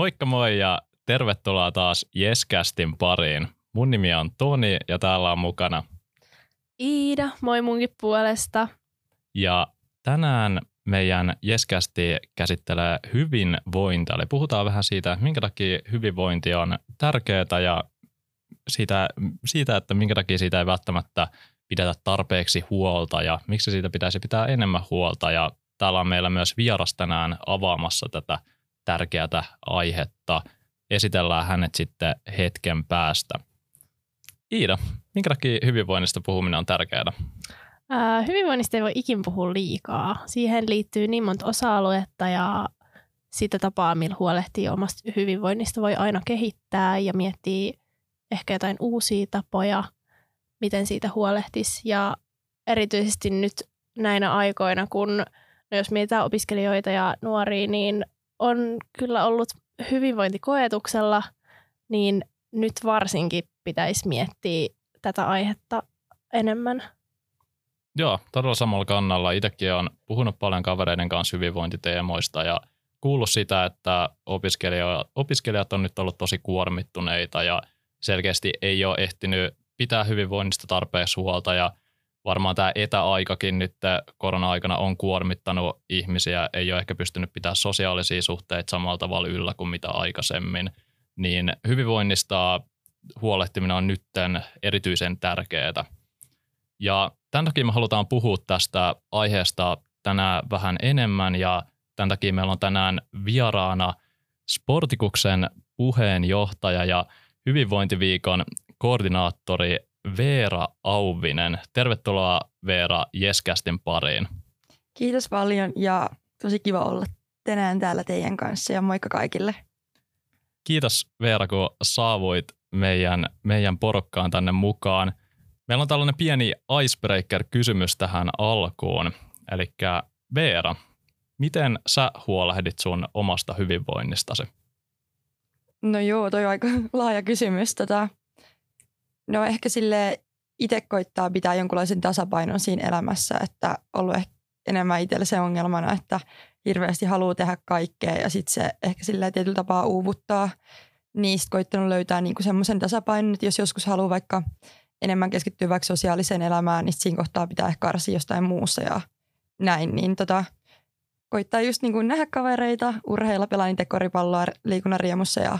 Moikka moi ja tervetuloa taas Jeskästin pariin. Mun nimi on Toni ja täällä on mukana Iida, moi munkin puolesta. Ja tänään meidän Jeskästi käsittelee hyvinvointia. Eli puhutaan vähän siitä, minkä takia hyvinvointi on tärkeää ja siitä, siitä, että minkä takia siitä ei välttämättä pidetä tarpeeksi huolta ja miksi siitä pitäisi pitää enemmän huolta. Ja täällä on meillä myös vieras tänään avaamassa tätä tärkeää aihetta. Esitellään hänet sitten hetken päästä. Iida, minkä takia hyvinvoinnista puhuminen on tärkeää? Ää, hyvinvoinnista ei voi ikin puhua liikaa. Siihen liittyy niin monta osa-aluetta ja sitä tapaa, millä huolehtii omasta hyvinvoinnista, voi aina kehittää ja miettiä ehkä jotain uusia tapoja, miten siitä huolehtisi. Ja erityisesti nyt näinä aikoina, kun no jos mietitään opiskelijoita ja nuoria, niin on kyllä ollut hyvinvointikoetuksella, niin nyt varsinkin pitäisi miettiä tätä aihetta enemmän. Joo, todella samalla kannalla. Itsekin olen puhunut paljon kavereiden kanssa hyvinvointiteemoista ja kuullut sitä, että opiskelijat, opiskelijat on nyt ollut tosi kuormittuneita ja selkeästi ei ole ehtinyt pitää hyvinvoinnista tarpeeksi huolta ja varmaan tämä etäaikakin nyt korona-aikana on kuormittanut ihmisiä, ei ole ehkä pystynyt pitämään sosiaalisia suhteita samalla tavalla yllä kuin mitä aikaisemmin, niin hyvinvoinnista huolehtiminen on nytten erityisen tärkeää. Ja tämän takia me halutaan puhua tästä aiheesta tänään vähän enemmän ja tämän takia meillä on tänään vieraana Sportikuksen puheenjohtaja ja hyvinvointiviikon koordinaattori Veera Auvinen. Tervetuloa Veera Jeskästin pariin. Kiitos paljon ja tosi kiva olla tänään täällä teidän kanssa ja moikka kaikille. Kiitos Veera, kun saavuit meidän, meidän porukkaan tänne mukaan. Meillä on tällainen pieni icebreaker-kysymys tähän alkuun. Eli Veera, miten sä huolehdit sun omasta hyvinvoinnistasi? No joo, toi on aika laaja kysymys. Tota, no ehkä sille itse koittaa pitää jonkunlaisen tasapainon siinä elämässä, että ollut ehkä enemmän itsellä se ongelmana, että hirveästi haluaa tehdä kaikkea ja sitten se ehkä sillä tietyllä tapaa uuvuttaa. Niistä koittanut löytää niinku semmoisen tasapainon, että jos joskus haluaa vaikka enemmän keskittyä vaikka sosiaaliseen elämään, niin siinä kohtaa pitää ehkä karsia jostain muussa ja näin. Niin tota, koittaa just niin kuin nähdä kavereita, urheilla, pelaa niitä koripalloa liikunnan riemussa ja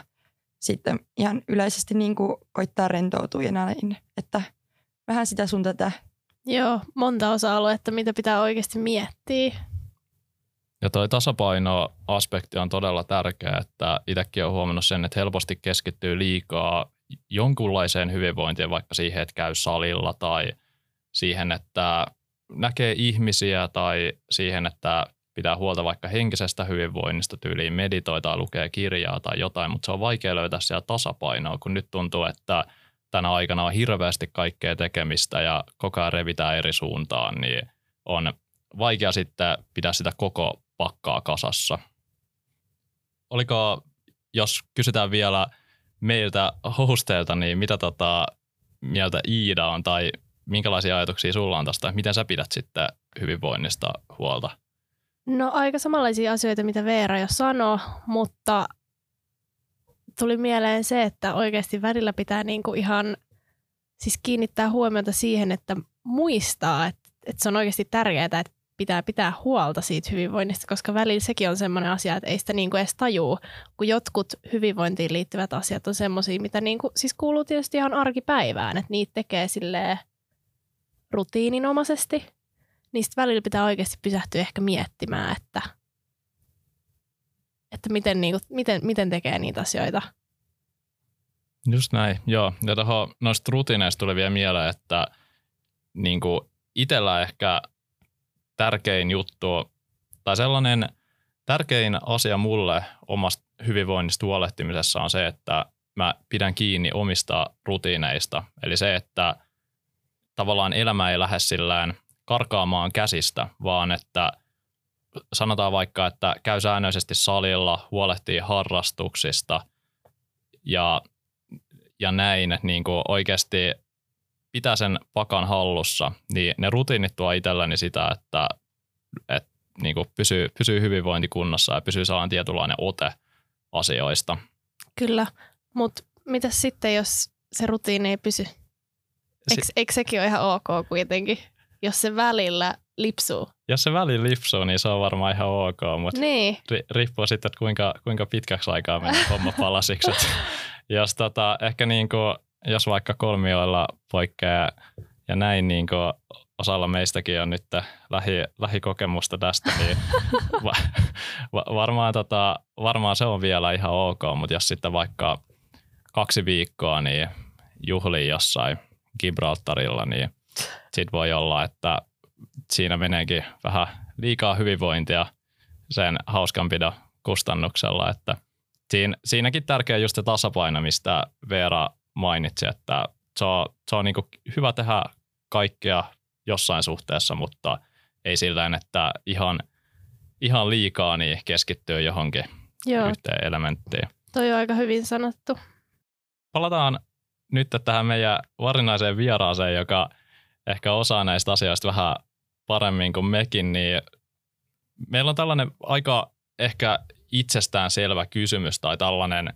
sitten ihan yleisesti niin kuin koittaa rentoutua ja näin, että vähän sitä sun tätä. Joo, monta osa-aluetta, mitä pitää oikeasti miettiä. Ja toi tasapaino-aspekti on todella tärkeä, että itsekin olen huomannut sen, että helposti keskittyy liikaa jonkunlaiseen hyvinvointiin, vaikka siihen, että käy salilla tai siihen, että näkee ihmisiä tai siihen, että pitää huolta vaikka henkisestä hyvinvoinnista, tyyliin meditoi tai lukee kirjaa tai jotain, mutta se on vaikea löytää siellä tasapainoa, kun nyt tuntuu, että tänä aikana on hirveästi kaikkea tekemistä ja koko ajan revitään eri suuntaan, niin on vaikea sitten pitää sitä koko pakkaa kasassa. Oliko, jos kysytään vielä meiltä hosteilta, niin mitä tota, mieltä Iida on tai minkälaisia ajatuksia sulla on tästä, miten sä pidät sitten hyvinvoinnista huolta? No aika samanlaisia asioita, mitä Veera jo sanoi, mutta tuli mieleen se, että oikeasti välillä pitää niinku ihan siis kiinnittää huomiota siihen, että muistaa, että, että se on oikeasti tärkeää, että pitää pitää huolta siitä hyvinvoinnista, koska välillä sekin on sellainen asia, että ei sitä niinku edes tajuu, kun jotkut hyvinvointiin liittyvät asiat on semmoisia, mitä niinku, siis kuuluu tietysti ihan arkipäivään, että niitä tekee silleen rutiininomaisesti – niistä välillä pitää oikeasti pysähtyä ehkä miettimään, että, että miten, niin kuin, miten, miten tekee niitä asioita. Just näin, joo. Ja tuohon noista rutiineista tuli vielä mieleen, että niin kuin itsellä ehkä tärkein juttu, tai sellainen tärkein asia mulle omasta hyvinvoinnista huolehtimisessa on se, että mä pidän kiinni omista rutiineista. Eli se, että tavallaan elämä ei lähde sillään karkaamaan käsistä, vaan että sanotaan vaikka, että käy säännöllisesti salilla, huolehtii harrastuksista ja, ja näin, niin kuin oikeasti pitää sen pakan hallussa, niin ne rutiinit tuo itselleni sitä, että, että niin kuin pysyy, pysyy hyvinvointi kunnossa ja pysyy saamaan tietynlainen ote asioista. Kyllä, mutta mitä sitten, jos se rutiini ei pysy? Eikö, eikö sekin ole ihan ok kuitenkin, jos se välillä lipsuu? Jos se välillä lipsuu, niin se on varmaan ihan ok, mutta Niin, ri- riippuu sitten, että kuinka, kuinka pitkäksi aikaa menee homma palasiksi. Jos tota, ehkä niin kuin, jos vaikka kolmioilla poikkeaa ja näin niin kuin osalla meistäkin on nyt lähi, lähikokemusta tästä, niin va, va, varmaan, tota, varmaan se on vielä ihan ok, mutta jos sitten vaikka kaksi viikkoa niin juhlii jossain Gibraltarilla, niin sitten voi olla, että siinä meneekin vähän liikaa hyvinvointia sen hauskanpidon kustannuksella, että siinä, siinäkin tärkeä just se tasapaino, mistä Veera mainitsi, että se on, se on niin hyvä tehdä kaikkea jossain suhteessa, mutta ei sillä että ihan, ihan liikaa niin keskittyy johonkin joo, yhteen elementtiin. toi on aika hyvin sanottu. Palataan nyt tähän meidän varsinaiseen vieraaseen, joka ehkä osaa näistä asioista vähän paremmin kuin mekin, niin meillä on tällainen aika ehkä itsestään selvä kysymys tai tällainen,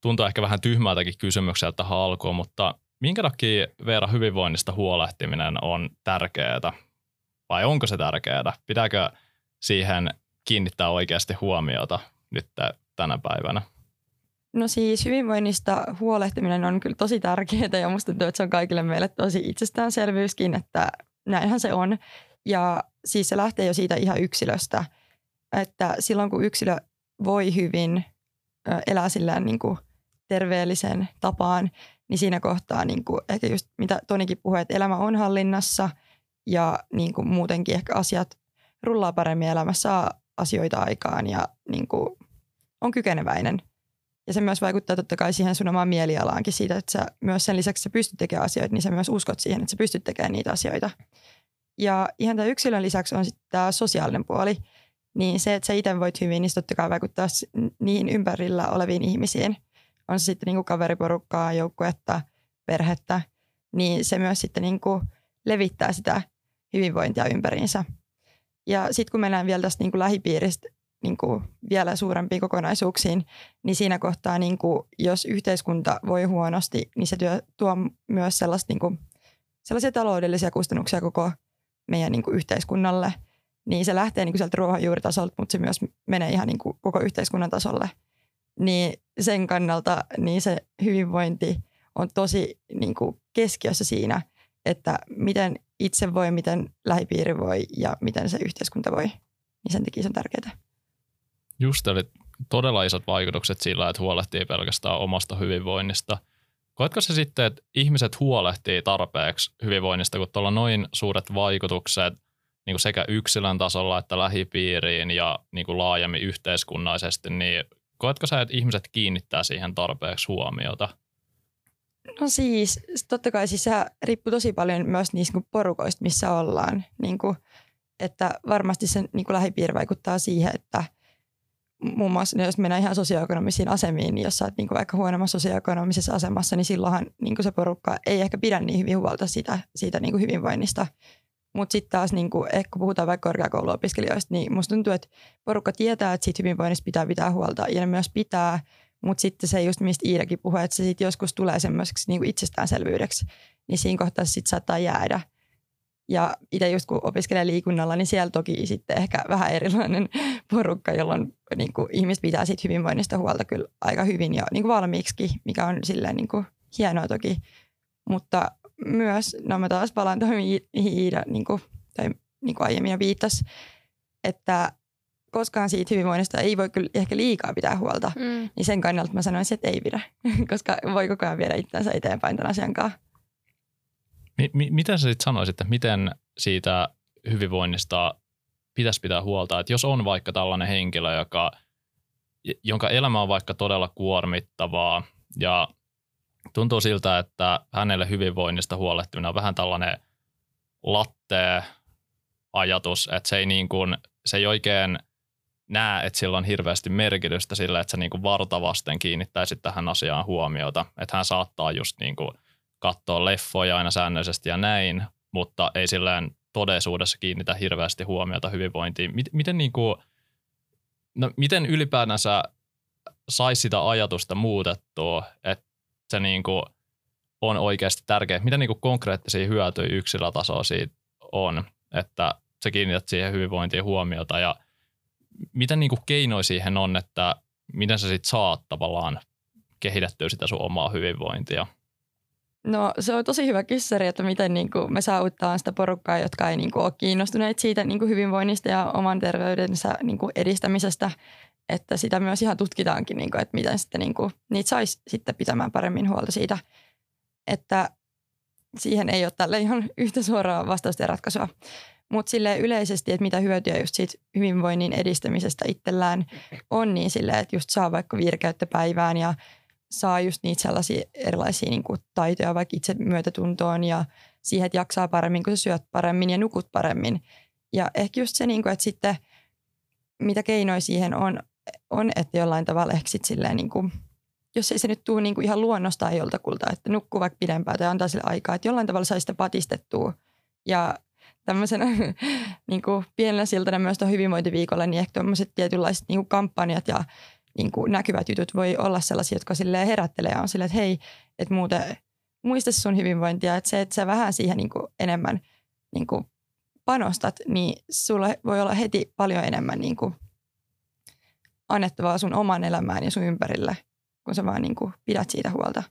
tuntuu ehkä vähän tyhmältäkin kysymykseltä tähän alkuun, mutta minkä takia Veera hyvinvoinnista huolehtiminen on tärkeää? Vai onko se tärkeää? Pitääkö siihen kiinnittää oikeasti huomiota nyt tänä päivänä? No siis hyvinvoinnista huolehtiminen on kyllä tosi tärkeää ja musta tuntuu, että se on kaikille meille tosi itsestäänselvyyskin, että näinhän se on. Ja siis se lähtee jo siitä ihan yksilöstä, että silloin kun yksilö voi hyvin, elää sillä niin kuin terveellisen tapaan, niin siinä kohtaa niin kuin ehkä just mitä Tonikin puhui, että elämä on hallinnassa ja niin kuin muutenkin ehkä asiat rullaa paremmin elämässä, saa asioita aikaan ja niin kuin on kykeneväinen. Ja se myös vaikuttaa totta kai siihen sun omaan mielialaankin siitä, että sä myös sen lisäksi sä pystyt tekemään asioita, niin sä myös uskot siihen, että sä pystyt tekemään niitä asioita. Ja ihan tämä yksilön lisäksi on sitten tämä sosiaalinen puoli. Niin se, että sä itse voit hyvin, niin totta kai vaikuttaa niihin ympärillä oleviin ihmisiin. On se sitten niinku kaveriporukkaa, joukkuetta, perhettä, niin se myös sitten niinku levittää sitä hyvinvointia ympäriinsä. Ja sitten kun mennään vielä tästä niinku lähipiiristä niinku vielä suurempiin kokonaisuuksiin, niin siinä kohtaa, niinku, jos yhteiskunta voi huonosti, niin se työ, tuo myös sellaista, niinku, sellaisia taloudellisia kustannuksia koko meidän niin kuin yhteiskunnalle, niin se lähtee niin kuin sieltä ruohonjuuritasolta, mutta se myös menee ihan niin kuin koko yhteiskunnan tasolle. Niin sen kannalta niin se hyvinvointi on tosi niin kuin keskiössä siinä, että miten itse voi, miten lähipiiri voi ja miten se yhteiskunta voi. Niin sen takia se on tärkeää. Just, eli todella isot vaikutukset sillä, että huolehtii pelkästään omasta hyvinvoinnista – Koetko se sitten, että ihmiset huolehtii tarpeeksi hyvinvoinnista, kun tuolla noin suuret vaikutukset niin kuin sekä yksilön tasolla että lähipiiriin ja niin kuin laajemmin yhteiskunnallisesti, niin koetko sä, että ihmiset kiinnittää siihen tarpeeksi huomiota? No siis, totta kai siis se riippuu tosi paljon myös niistä porukoista, missä ollaan. Niin kuin, että varmasti se niin kuin lähipiiri vaikuttaa siihen, että – muun muassa jos mennään ihan sosioekonomisiin asemiin, niin jos sä oot niin vaikka huonommassa sosioekonomisessa asemassa, niin silloinhan niin se porukka ei ehkä pidä niin hyvin huolta siitä, siitä niin hyvinvoinnista. Mutta sitten taas, niin kuin, ehkä kun puhutaan vaikka korkeakouluopiskelijoista, niin musta tuntuu, että porukka tietää, että siitä hyvinvoinnista pitää pitää huolta ja ne myös pitää, mutta sitten se just mistä Iidakin puhui, että se sitten joskus tulee semmoiseksi niin itsestäänselvyydeksi, niin siinä kohtaa sitten saattaa jäädä. Ja itse just kun opiskelee liikunnalla, niin siellä toki sitten ehkä vähän erilainen porukka, jolloin niin kuin, ihmiset pitää siitä hyvinvoinnista huolta kyllä aika hyvin jo niin kuin valmiiksi, mikä on silleen niin kuin, hienoa toki. Mutta myös, no mä taas palaan tuohon, mihin Iida niin kuin, tai niin kuin aiemmin jo viittasi, että koskaan siitä hyvinvoinnista ei voi kyllä ehkä liikaa pitää huolta. Mm. Niin sen kannalta mä sanoisin, että ei pidä, koska voi koko ajan viedä itsensä eteenpäin tämän asian kanssa. M- miten sä sitten sanoisit, että miten siitä hyvinvoinnista pitäisi pitää huolta, että jos on vaikka tällainen henkilö, joka, jonka elämä on vaikka todella kuormittavaa ja tuntuu siltä, että hänelle hyvinvoinnista huolehtiminen on vähän tällainen latte ajatus, että se ei, niin kuin, se ei oikein näe, että sillä on hirveästi merkitystä sillä, että se niin kuin vartavasten kiinnittäisi tähän asiaan huomiota. Että hän saattaa just niin kuin – katsoa leffoja aina säännöllisesti ja näin, mutta ei silleen todellisuudessa kiinnitä hirveästi huomiota hyvinvointiin. Miten, miten, niin kuin, no, miten ylipäätänsä saisi sitä ajatusta muutettua, että se niin kuin on oikeasti tärkeä. Mitä niin kuin konkreettisia hyötyjä yksilötasoa siitä on, että sä kiinnität siihen hyvinvointiin huomiota ja mitä niin kuin keinoja siihen on, että miten sä sit saat tavallaan kehitettyä sitä sun omaa hyvinvointia? No se on tosi hyvä kyssäri, että miten niin kuin me saavuttaa sitä porukkaa, jotka ei niin kuin ole kiinnostuneet siitä niin kuin hyvinvoinnista ja oman terveydensä niin kuin edistämisestä. Että sitä myös ihan tutkitaankin, niin kuin, että miten sitten niin kuin, niitä saisi sitten pitämään paremmin huolta siitä, että siihen ei ole tälle ihan yhtä suoraa vastausta ja ratkaisua. Mutta sille yleisesti, että mitä hyötyä just siitä hyvinvoinnin edistämisestä itsellään on, niin sille, että just saa vaikka virkeyttä päivään ja saa just niitä sellaisia erilaisia niin kuin taitoja vaikka itse myötätuntoon ja siihen, että jaksaa paremmin, kun sä syöt paremmin ja nukut paremmin. Ja ehkä just se, niin kuin, että sitten mitä keinoja siihen on, on että jollain tavalla ehkä sitten silleen niin kuin, jos ei se nyt tule niin kuin ihan luonnostaan joltakulta, että nukkuu vaikka pidempään tai antaa sille aikaa, että jollain tavalla saisi sitä patistettua. Ja tämmöisenä niin kuin pienellä siltana myös tuon hyvinvointiviikolla, niin ehkä tuommoiset tietynlaiset niin kuin kampanjat ja niin kuin näkyvät jutut voi olla sellaisia, jotka sille herättelee ja on silleen, että hei, että muuten muista sun hyvinvointia, että se, että sä vähän siihen niin kuin enemmän niin kuin panostat, niin sulla voi olla heti paljon enemmän niin kuin annettavaa sun oman elämään ja sun ympärille, kun sä vaan niin kuin pidät siitä huolta.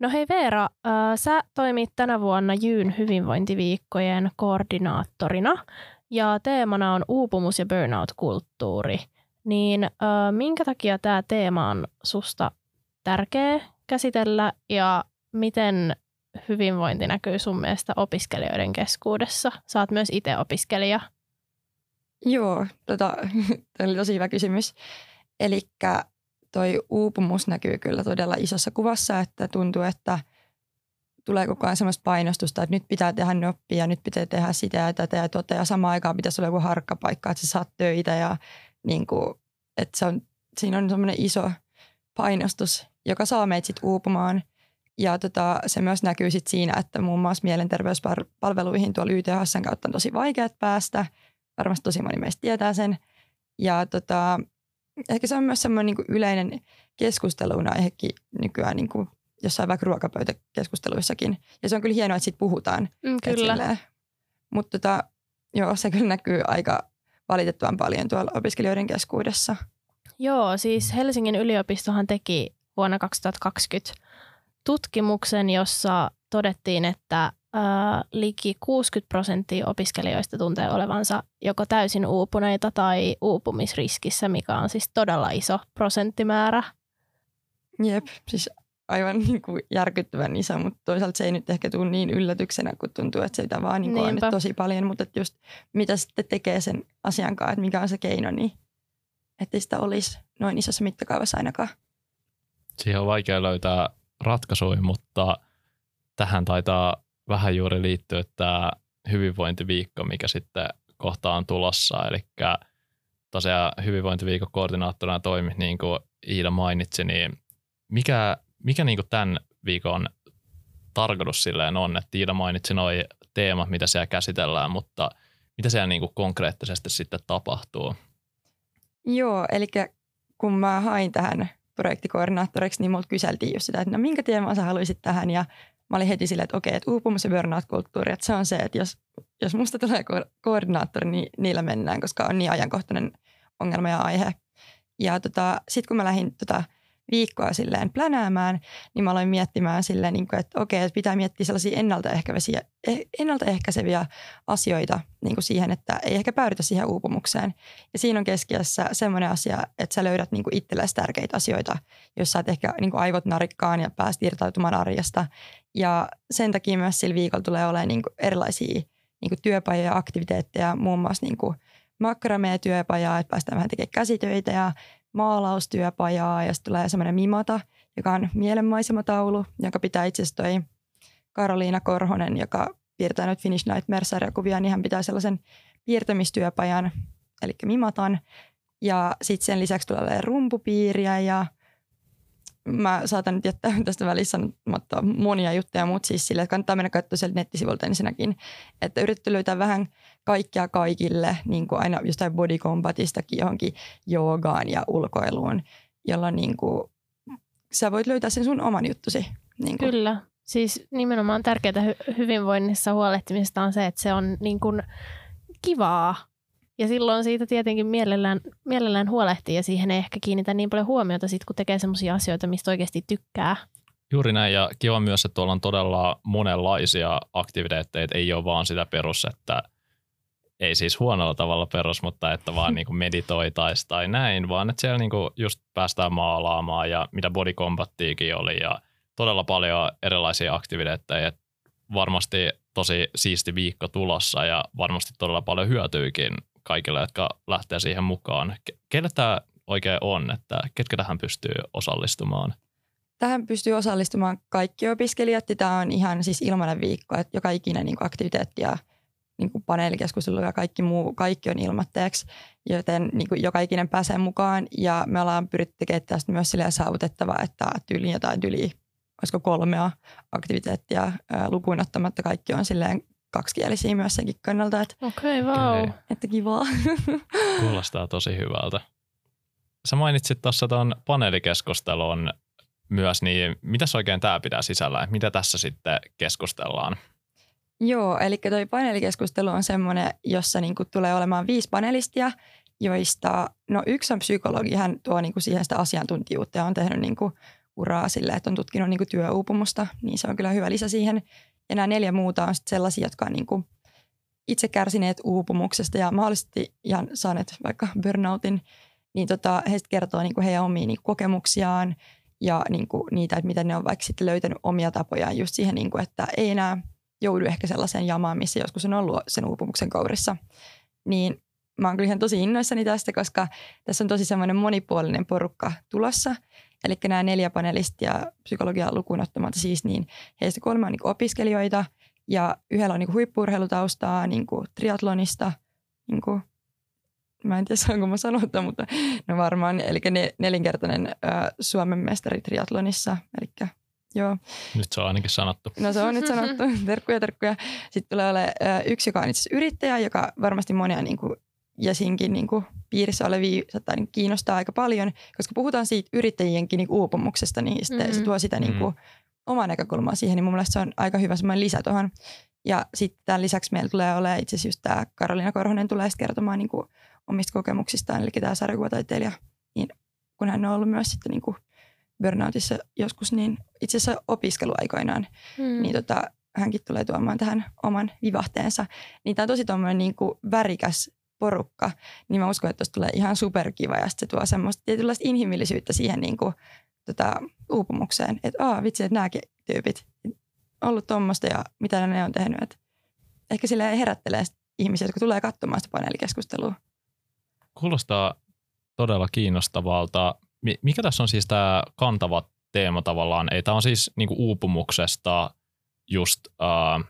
No hei Veera, äh, sä toimit tänä vuonna Jyyn hyvinvointiviikkojen koordinaattorina ja teemana on uupumus- ja burnout-kulttuuri. Niin äh, minkä takia tämä teema on susta tärkeä käsitellä ja miten hyvinvointi näkyy sun mielestä opiskelijoiden keskuudessa? Saat myös itse opiskelija. Joo, tota, tämä oli tosi hyvä kysymys. Eli toi uupumus näkyy kyllä todella isossa kuvassa, että tuntuu, että tulee koko ajan semmoista painostusta, että nyt pitää tehdä noppia, nyt pitää tehdä sitä ja tätä ja tota, ja samaan aikaan pitäisi olla joku harkkapaikka, että sä saat töitä ja niin kuin, että se on, siinä on semmoinen iso painostus, joka saa meitä sitten uupumaan. Ja tota, se myös näkyy sit siinä, että muun muassa mielenterveyspalveluihin tuolla YTHSn kautta on tosi vaikea päästä. Varmasti tosi moni meistä tietää sen. Ja tota, ehkä se on myös semmoinen niin yleinen keskustelun aihekin nykyään niin kuin jossain vaikka ruokapöytäkeskusteluissakin. Ja se on kyllä hienoa, että siitä puhutaan. Mm, kyllä. Mutta tota, joo, se kyllä näkyy aika valitettavan paljon tuolla opiskelijoiden keskuudessa. Joo, siis Helsingin yliopistohan teki vuonna 2020 tutkimuksen, jossa todettiin, että ää, liki 60 prosenttia opiskelijoista tuntee olevansa joko täysin uupuneita tai uupumisriskissä, mikä on siis todella iso prosenttimäärä. Jep, siis aivan niin kuin järkyttävän iso, mutta toisaalta se ei nyt ehkä tule niin yllätyksenä, kun tuntuu, että sitä vaan niin kuin on nyt tosi paljon, mutta että just mitä sitten tekee sen asian kanssa, että mikä on se keino, niin ettei sitä olisi noin isossa mittakaavassa ainakaan. Siihen on vaikea löytää ratkaisuja, mutta tähän taitaa vähän juuri liittyä tämä hyvinvointiviikko, mikä sitten kohta on tulossa. Eli tosiaan hyvinvointiviikon koordinaattorina toimi, niin kuin Iida mainitsi, niin mikä, mikä niin kuin tämän viikon tarkoitus silleen on, että Iida mainitsi noin teemat, mitä siellä käsitellään, mutta mitä siellä niin kuin konkreettisesti sitten tapahtuu? Joo, eli kun mä hain tähän projektikoordinaattoriksi, niin multa kyseltiin just sitä, että no minkä teemaa sä haluaisit tähän ja mä olin heti silleen, että okei, että uupumus ja burnout-kulttuuri, että se on se, että jos, jos musta tulee ko- koordinaattori, niin niillä mennään, koska on niin ajankohtainen ongelma ja aihe. Ja tota, sitten kun mä lähdin tota, viikkoa silleen plänäämään, niin mä aloin miettimään silleen, niin kuin, että okei, että pitää miettiä sellaisia ennaltaehkäiseviä, eh, ennaltaehkäiseviä asioita niin kuin siihen, että ei ehkä päädytä siihen uupumukseen. Ja siinä on keskiössä semmoinen asia, että sä löydät niin kuin itsellesi tärkeitä asioita, jos sä ehkä niin kuin aivot narikkaan ja pääst irtautumaan arjesta. Ja sen takia myös sillä viikolla tulee olemaan niin kuin erilaisia niin kuin työpajoja ja aktiviteetteja, muun muassa niin kuin makramee-työpajaa, että päästään vähän tekemään käsitöitä ja maalaustyöpajaa ja sitten tulee semmoinen Mimata, joka on mielenmaisemataulu, jonka pitää itse asiassa toi Karoliina Korhonen, joka piirtää nyt Finish Nightmare-sarjakuvia, niin hän pitää sellaisen piirtämistyöpajan, eli Mimatan. Ja sitten sen lisäksi tulee rumpupiiriä ja mä saatan nyt jättää tästä välissä sanomatta monia juttuja, mutta siis sille, että kannattaa mennä katsoa sieltä nettisivulta ensinnäkin. Että yritetty löytää vähän kaikkia kaikille, niin kuin aina jostain body combatistakin johonkin joogaan ja ulkoiluun. jolloin niin kuin, sä voit löytää sen sun oman juttusi. Niin kuin. Kyllä. Siis nimenomaan tärkeää hy- hyvinvoinnissa huolehtimisesta on se, että se on niin kuin kivaa. Ja silloin siitä tietenkin mielellään, mielellään huolehtii ja siihen ei ehkä kiinnitä niin paljon huomiota sit, kun tekee sellaisia asioita, mistä oikeasti tykkää. Juuri näin ja kiva myös, että tuolla on todella monenlaisia aktiviteetteja, ei ole vaan sitä perus, että ei siis huonolla tavalla perus, mutta että vaan niin meditoitaisi tai näin, vaan että siellä niin just päästään maalaamaan ja mitä body combattiikin oli ja todella paljon erilaisia aktiviteetteja. Varmasti tosi siisti viikko tulossa ja varmasti todella paljon hyötyykin kaikille, jotka lähtee siihen mukaan. Kelle tämä oikein on, että ketkä tähän pystyy osallistumaan? Tähän pystyy osallistumaan kaikki opiskelijat. Tämä on ihan siis ilmainen viikko, että joka ikinen niin aktiviteetti ja niin kuin paneelikeskustelu ja kaikki muu, kaikki on ilmatteeksi, joten niin kuin joka ikinen pääsee mukaan. Ja me ollaan pyritty tekemään tästä myös saavutettavaa, että tyyli jotain yli, olisiko kolmea aktiviteettia lukuun ottamatta kaikki on silleen kaksikielisiä myös senkin kannalta. Että, Okei, okay, vau. Wow. Että kivaa. Kuulostaa tosi hyvältä. Sä mainitsit tuossa tuon paneelikeskustelun myös, niin mitä oikein tämä pitää sisällä? Mitä tässä sitten keskustellaan? Joo, eli toi paneelikeskustelu on semmoinen, jossa niinku tulee olemaan viisi panelistia, joista no yksi on psykologi, hän tuo niinku siihen sitä asiantuntijuutta ja on tehnyt niinku uraa sille, että on tutkinut niinku työuupumusta, niin se on kyllä hyvä lisä siihen. Ja nämä neljä muuta on sitten sellaisia, jotka on niinku itse kärsineet uupumuksesta ja mahdollisesti ihan saaneet vaikka burnoutin, niin tota, he kertoo niinku heidän omia niinku kokemuksiaan ja niinku niitä, että miten ne on vaikka sitten löytänyt omia tapojaan just siihen, niinku, että ei enää joudu ehkä sellaiseen jamaan, missä joskus on ollut sen uupumuksen kourissa. Niin mä oon kyllä ihan tosi innoissani tästä, koska tässä on tosi semmoinen monipuolinen porukka tulossa. Eli nämä neljä panelistia psykologiaa lukuun ottamatta siis, niin heistä kolme on niin opiskelijoita ja yhdellä on niin huippurheilutaustaa niin triatlonista, niin kuin, mä en tiedä saanko mä sanota, mutta no varmaan, eli nelinkertainen äh, Suomen mestari triatlonissa, eli Joo. Nyt se on ainakin sanottu. No se on nyt sanottu. terkkuja, terkkuja. Sitten tulee olemaan yksi, joka on itse yrittäjä, joka varmasti monia niin kuin, Jesinkin niin kuin, piirissä olevia saattaa niin kiinnostaa aika paljon, koska puhutaan siitä yrittäjienkin niin uupumuksesta, niin sitten mm-hmm. se tuo sitä niin kuin, omaa näkökulmaa siihen, niin mun mielestä se on aika hyvä semmoinen lisä tuohon. Ja sitten tämän lisäksi meillä tulee olemaan itse asiassa just tämä Karolina Korhonen tulee sitten kertomaan niin kuin, omista kokemuksistaan, eli tämä sarjakuvataiteilija, niin kun hän on ollut myös sitten niin kuin, burnoutissa joskus, niin itse asiassa opiskeluaikoinaan, mm. niin tota, hänkin tulee tuomaan tähän oman vivahteensa. Niin tämä on tosi tuommoinen niin kuin värikäs porukka, niin mä uskon, että tuosta tulee ihan superkiva ja se tuo semmoista tietynlaista inhimillisyyttä siihen niin kuin, tota, uupumukseen. Että aah, vitsi, että nämäkin tyypit ollut tuommoista ja mitä ne on tehnyt. Et ehkä sille herättelee ihmisiä, jotka tulee katsomaan sitä paneelikeskustelua. Kuulostaa todella kiinnostavalta mikä tässä on siis tämä kantava teema tavallaan? Ei, tämä on siis niinku uupumuksesta just uh,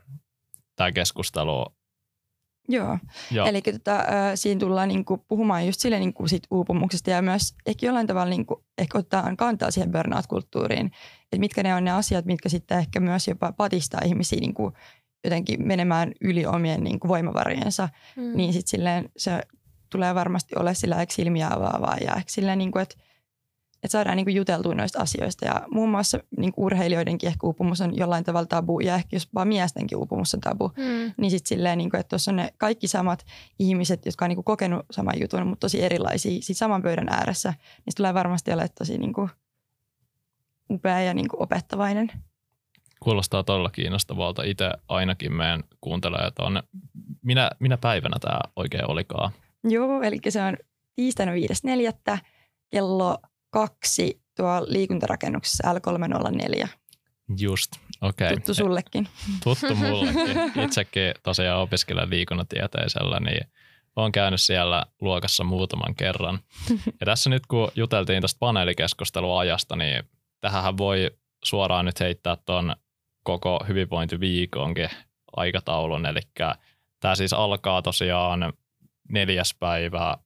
tämä keskustelu. Joo, Joo. eli tota, siinä tullaan niinku puhumaan just sille niinku sit uupumuksesta ja myös ehkä jollain tavalla niinku, ehkä ottaa kantaa siihen burnout-kulttuuriin, että mitkä ne on ne asiat, mitkä sitten ehkä myös jopa patistaa ihmisiä niinku, jotenkin menemään yli omien niinku, voimavarojensa, mm. niin sitten silleen se tulee varmasti olla sillä ehkä silmiä avaavaa ja ehkä silleen, niinku, että että saadaan niin kuin juteltua noista asioista. Ja muun muassa niin kuin urheilijoidenkin ehkä uupumus on jollain tavalla tabu, ja ehkä jos vaan miestenkin uupumus on tabu, mm. niin sitten silleen, niin kuin, että tuossa on ne kaikki samat ihmiset, jotka on niin kuin kokenut saman jutun, mutta tosi erilaisia, sit saman pöydän ääressä, niin se tulee varmasti olla tosi niin kuin upea ja niin kuin opettavainen. Kuulostaa todella kiinnostavalta. Itse ainakin meidän kuuntelijat on, minä, minä päivänä tämä oikein olikaan? Joo, eli se on tiistaina 5.4. kello kaksi tuo liikuntarakennuksessa L304. Just, okei. Okay. Tuttu sullekin. Tuttu mullekin. Itsekin tosiaan opiskelen liikunnatieteisellä, niin olen käynyt siellä luokassa muutaman kerran. Ja tässä nyt kun juteltiin tästä paneelikeskusteluajasta, niin tähän voi suoraan nyt heittää tuon koko hyvinvointiviikonkin aikataulun. Eli tämä siis alkaa tosiaan neljäs päivä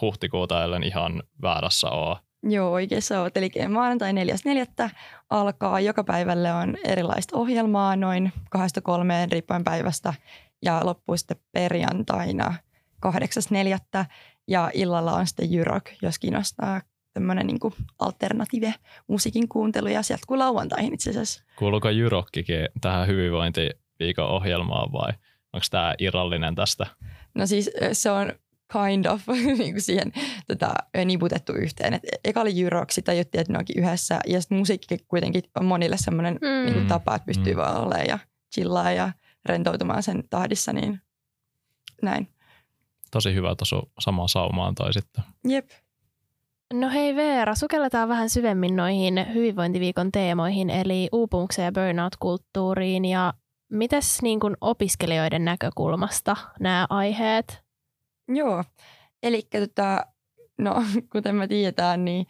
huhtikuuta, ellen ihan väärässä ole. Joo, oikeassa olet. Eli maanantai 4.4. alkaa. Joka päivälle on erilaista ohjelmaa, noin kahdesta kolmeen riippuen päivästä. Ja loppuu sitten perjantaina 8.4. Ja illalla on sitten Jyrok, jos kiinnostaa tämmöinen niin alternative musiikin kuuntelu ja sieltä kuin lauantaihin itse asiassa. Kuuluuko Jyrokkikin tähän hyvinvointiviikon ohjelmaan vai onko tämä irrallinen tästä? No siis se on kind of niin kuin siihen tota, niputettu yhteen. Et eka oli Jyrok, sitten tajuttiin, että ne onkin yhdessä. Ja sitten musiikki kuitenkin on monille semmoinen mm. niin kuin tapa, että pystyy mm. vaan olemaan ja chillaa ja rentoutumaan sen tahdissa, niin näin. Tosi hyvä tuossa samaan saumaan toi sitten. Jep. No hei Veera, sukelletaan vähän syvemmin noihin hyvinvointiviikon teemoihin, eli uupumukseen ja burnout-kulttuuriin. Ja mitäs niin kuin opiskelijoiden näkökulmasta nämä aiheet? Joo, eli tota, no, kuten me tiedetään, niin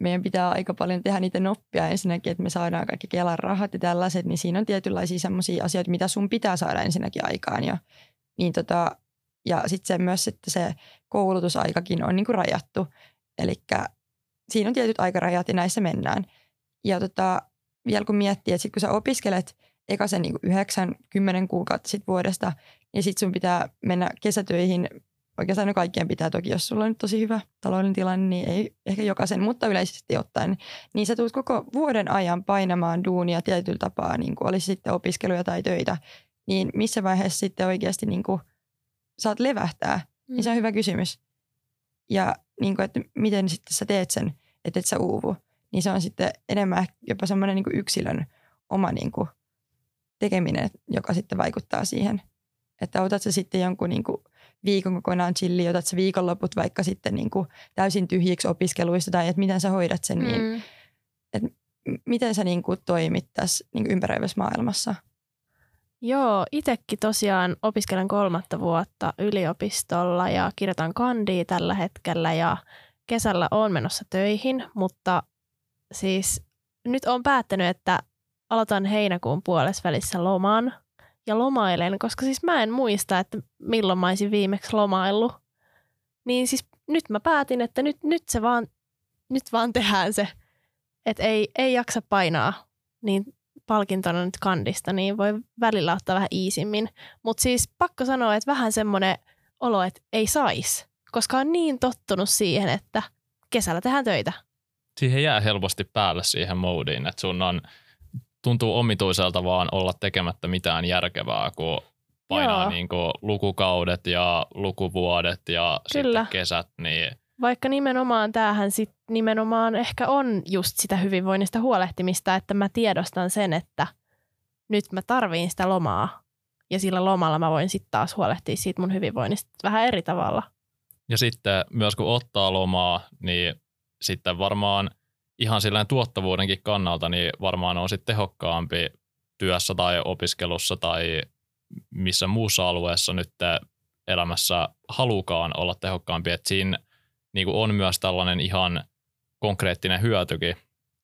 meidän pitää aika paljon tehdä niitä noppia ensinnäkin, että me saadaan kaikki Kelan rahat ja tällaiset, niin siinä on tietynlaisia sellaisia asioita, mitä sun pitää saada ensinnäkin aikaan. Ja, niin tota, ja sitten se myös, että se koulutusaikakin on niin kuin rajattu. Eli siinä on tietyt aikarajat ja näissä mennään. Ja tota, vielä kun miettii, että sit kun sä opiskelet eka sen niin 9-10 kuukautta sit vuodesta, ja sitten sun pitää mennä kesätöihin oikeastaan no kaikkien pitää toki, jos sulla on nyt tosi hyvä taloudellinen tilanne, niin ei ehkä jokaisen, mutta yleisesti ottaen, niin sä tulet koko vuoden ajan painamaan duunia tietyllä tapaa, niin kuin olisi sitten opiskeluja tai töitä, niin missä vaiheessa sitten oikeasti niin kuin saat levähtää, mm. niin se on mm. hyvä kysymys. Ja niin kuin, että miten sitten sä teet sen, että et sä uuvu, niin se on sitten enemmän jopa semmoinen niin yksilön oma niin kuin tekeminen, joka sitten vaikuttaa siihen. Että otat sä sitten jonkun niin kuin viikon kokonaan chilli, otat sä viikonloput vaikka sitten niin kuin täysin tyhjiksi opiskeluista tai että miten sä hoidat sen, niin mm. niin että miten sä niin kuin toimit tässä niin kuin ympäröivässä maailmassa? Joo, itsekin tosiaan opiskelen kolmatta vuotta yliopistolla ja kirjoitan kandia tällä hetkellä ja kesällä olen menossa töihin, mutta siis nyt olen päättänyt, että aloitan heinäkuun puolessa välissä loman ja lomailen, koska siis mä en muista, että milloin mä olisin viimeksi lomaillut. Niin siis nyt mä päätin, että nyt, nyt se vaan, nyt vaan tehdään se, että ei, ei jaksa painaa niin palkintona nyt kandista, niin voi välillä ottaa vähän iisimmin. Mutta siis pakko sanoa, että vähän semmoinen olo, että ei sais, koska on niin tottunut siihen, että kesällä tehdään töitä. Siihen jää helposti päälle siihen moodiin, että sun on – tuntuu omituiselta vaan olla tekemättä mitään järkevää, kun painaa niin kuin lukukaudet ja lukuvuodet ja Kyllä. sitten kesät. Niin... Vaikka nimenomaan tämähän sit nimenomaan ehkä on just sitä hyvinvoinnista huolehtimista, että mä tiedostan sen, että nyt mä tarviin sitä lomaa ja sillä lomalla mä voin sitten taas huolehtia siitä mun hyvinvoinnista vähän eri tavalla. Ja sitten myös kun ottaa lomaa, niin sitten varmaan – ihan sillä tuottavuudenkin kannalta, niin varmaan on sitten tehokkaampi työssä tai opiskelussa tai missä muussa alueessa nyt elämässä halukaan olla tehokkaampi. Että siinä niin kuin on myös tällainen ihan konkreettinen hyötykin,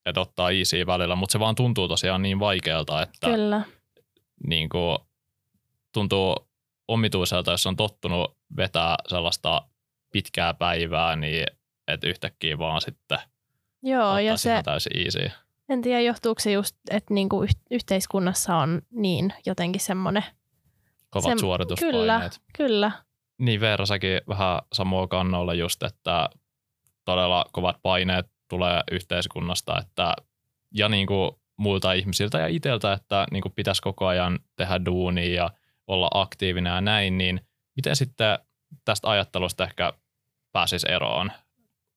että ottaa easy välillä, mutta se vaan tuntuu tosiaan niin vaikealta, että Kyllä. Niin kuin, tuntuu omituiselta, jos on tottunut vetää sellaista pitkää päivää, niin että yhtäkkiä vaan sitten – Joo, ja se, täysin easy. En tiedä, johtuuko se just, että niinku yhteiskunnassa on niin jotenkin semmoinen... Kovat sem- suorituspaineet. Kyllä, kyllä. Niin Veera, säkin vähän samoa kannolla just, että todella kovat paineet tulee yhteiskunnasta, että ja niin kuin muilta ihmisiltä ja itseltä, että niin kuin pitäisi koko ajan tehdä duunia ja olla aktiivinen ja näin, niin miten sitten tästä ajattelusta ehkä pääsisi eroon?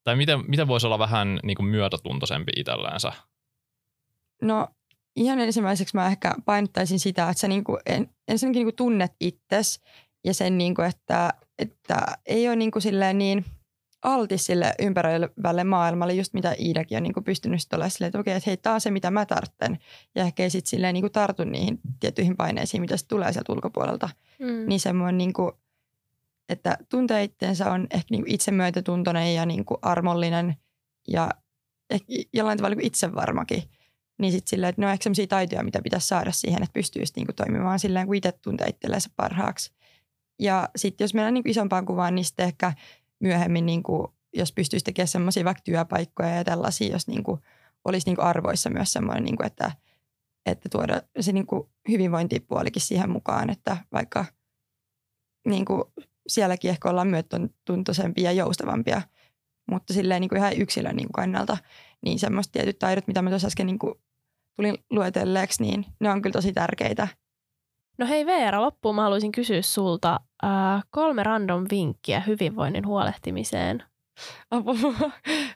Tai miten, miten voisi olla vähän niin kuin myötätuntoisempi itsellensä? No ihan ensimmäiseksi mä ehkä painottaisin sitä, että sä niin kuin en, ensinnäkin niin kuin tunnet itsesi ja sen, niin kuin, että, että ei ole niin, kuin silleen niin altis sille ympäröivälle maailmalle, just mitä Iidakin on niin kuin pystynyt sitten olemaan silleen, että okei, että hei, tämä on se, mitä mä tartten. Ja ehkä ei sitten silleen niin kuin tartu niihin tiettyihin paineisiin, mitä sitten tulee sieltä ulkopuolelta. Mm. Niin semmoinen niin kuin että tuntee itseensä on ehkä niin itsemyötätuntoinen ja niin kuin armollinen ja ehkä jollain tavalla niin itsevarmakin. Niin sitten silleen, että ne on ehkä sellaisia taitoja, mitä pitäisi saada siihen, että pystyisi niin kuin toimimaan silleen, kun itse tuntee itsellensä parhaaksi. Ja sitten jos mennään niin kuin isompaan kuvaan, niin sitten ehkä myöhemmin, niin kuin, jos pystyisi tekemään semmoisia vaikka työpaikkoja ja tällaisia, jos niin kuin, olisi niin kuin arvoissa myös semmoinen, niin kuin, että, että tuoda se niin kuin hyvinvointipuolikin siihen mukaan, että vaikka niin kuin sielläkin ehkä ollaan myötätuntoisempia ja joustavampia mutta silleen niin kuin ihan yksilön niin kuin kannalta, niin semmoista tietyt taidot, mitä mä tuossa äsken niin kuin tulin luetelleeksi, niin ne on kyllä tosi tärkeitä. No hei Veera, loppuun mä haluaisin kysyä sulta äh, kolme random vinkkiä hyvinvoinnin huolehtimiseen. Apua,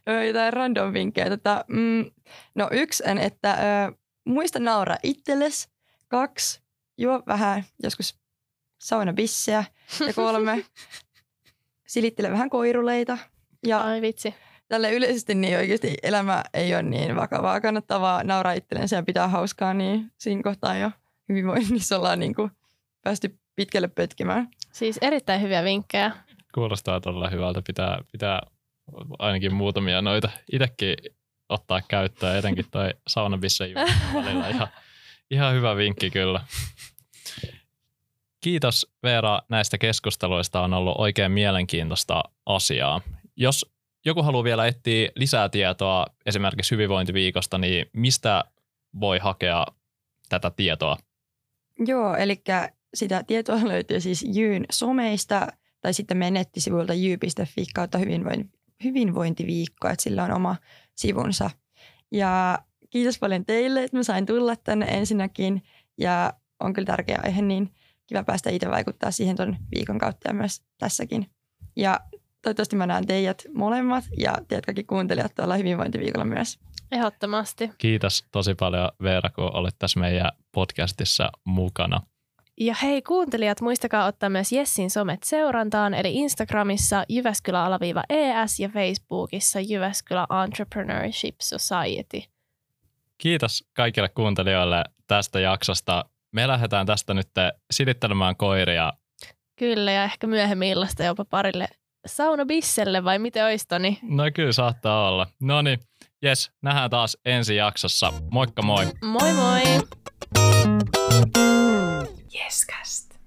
jotain random vinkkejä. Tota, mm, no yksi on, että ö, muista nauraa itsellesi. Kaksi, juo vähän joskus saunabissejä. Ja kolme, silittele vähän koiruleita. Ja Ai vitsi. tälle yleisesti niin oikeasti elämä ei ole niin vakavaa. Kannattaa vaan nauraa itsellensä ja pitää hauskaa, niin siinä kohtaa jo hyvinvoinnissa ollaan niin kuin päästy pitkälle pötkimään. Siis erittäin hyviä vinkkejä. Kuulostaa todella hyvältä. Pitää, pitää ainakin muutamia noita itsekin ottaa käyttöön, etenkin toi saunabissen välillä. Ihan, ihan hyvä vinkki kyllä. Kiitos Veera näistä keskusteluista. On ollut oikein mielenkiintoista asiaa. Jos joku haluaa vielä etsiä lisää tietoa esimerkiksi hyvinvointiviikosta, niin mistä voi hakea tätä tietoa? Joo, eli sitä tietoa löytyy siis Jyyn someista tai sitten meidän nettisivuilta jy.fi kautta hyvinvointi, hyvinvointiviikko, että sillä on oma sivunsa. Ja kiitos paljon teille, että mä sain tulla tänne ensinnäkin ja on kyllä tärkeä aihe, niin kiva päästä itse vaikuttaa siihen ton viikon kautta ja myös tässäkin. Ja toivottavasti mä näen teidät molemmat ja teidät kaikki kuuntelijat tuolla hyvinvointiviikolla myös. Ehdottomasti. Kiitos tosi paljon Veera, kun olit tässä meidän podcastissa mukana. Ja hei kuuntelijat, muistakaa ottaa myös Jessin somet seurantaan, eli Instagramissa Jyväskylä-ES ja Facebookissa Jyväskylä Entrepreneurship Society. Kiitos kaikille kuuntelijoille tästä jaksosta. Me lähdetään tästä nyt silittelemään koiria. Kyllä, ja ehkä myöhemmin illasta jopa parille saunabisselle, vai miten olisi Toni? No kyllä saattaa olla. No niin, jes, nähdään taas ensi jaksossa. Moikka moi! Moi moi! Yescast.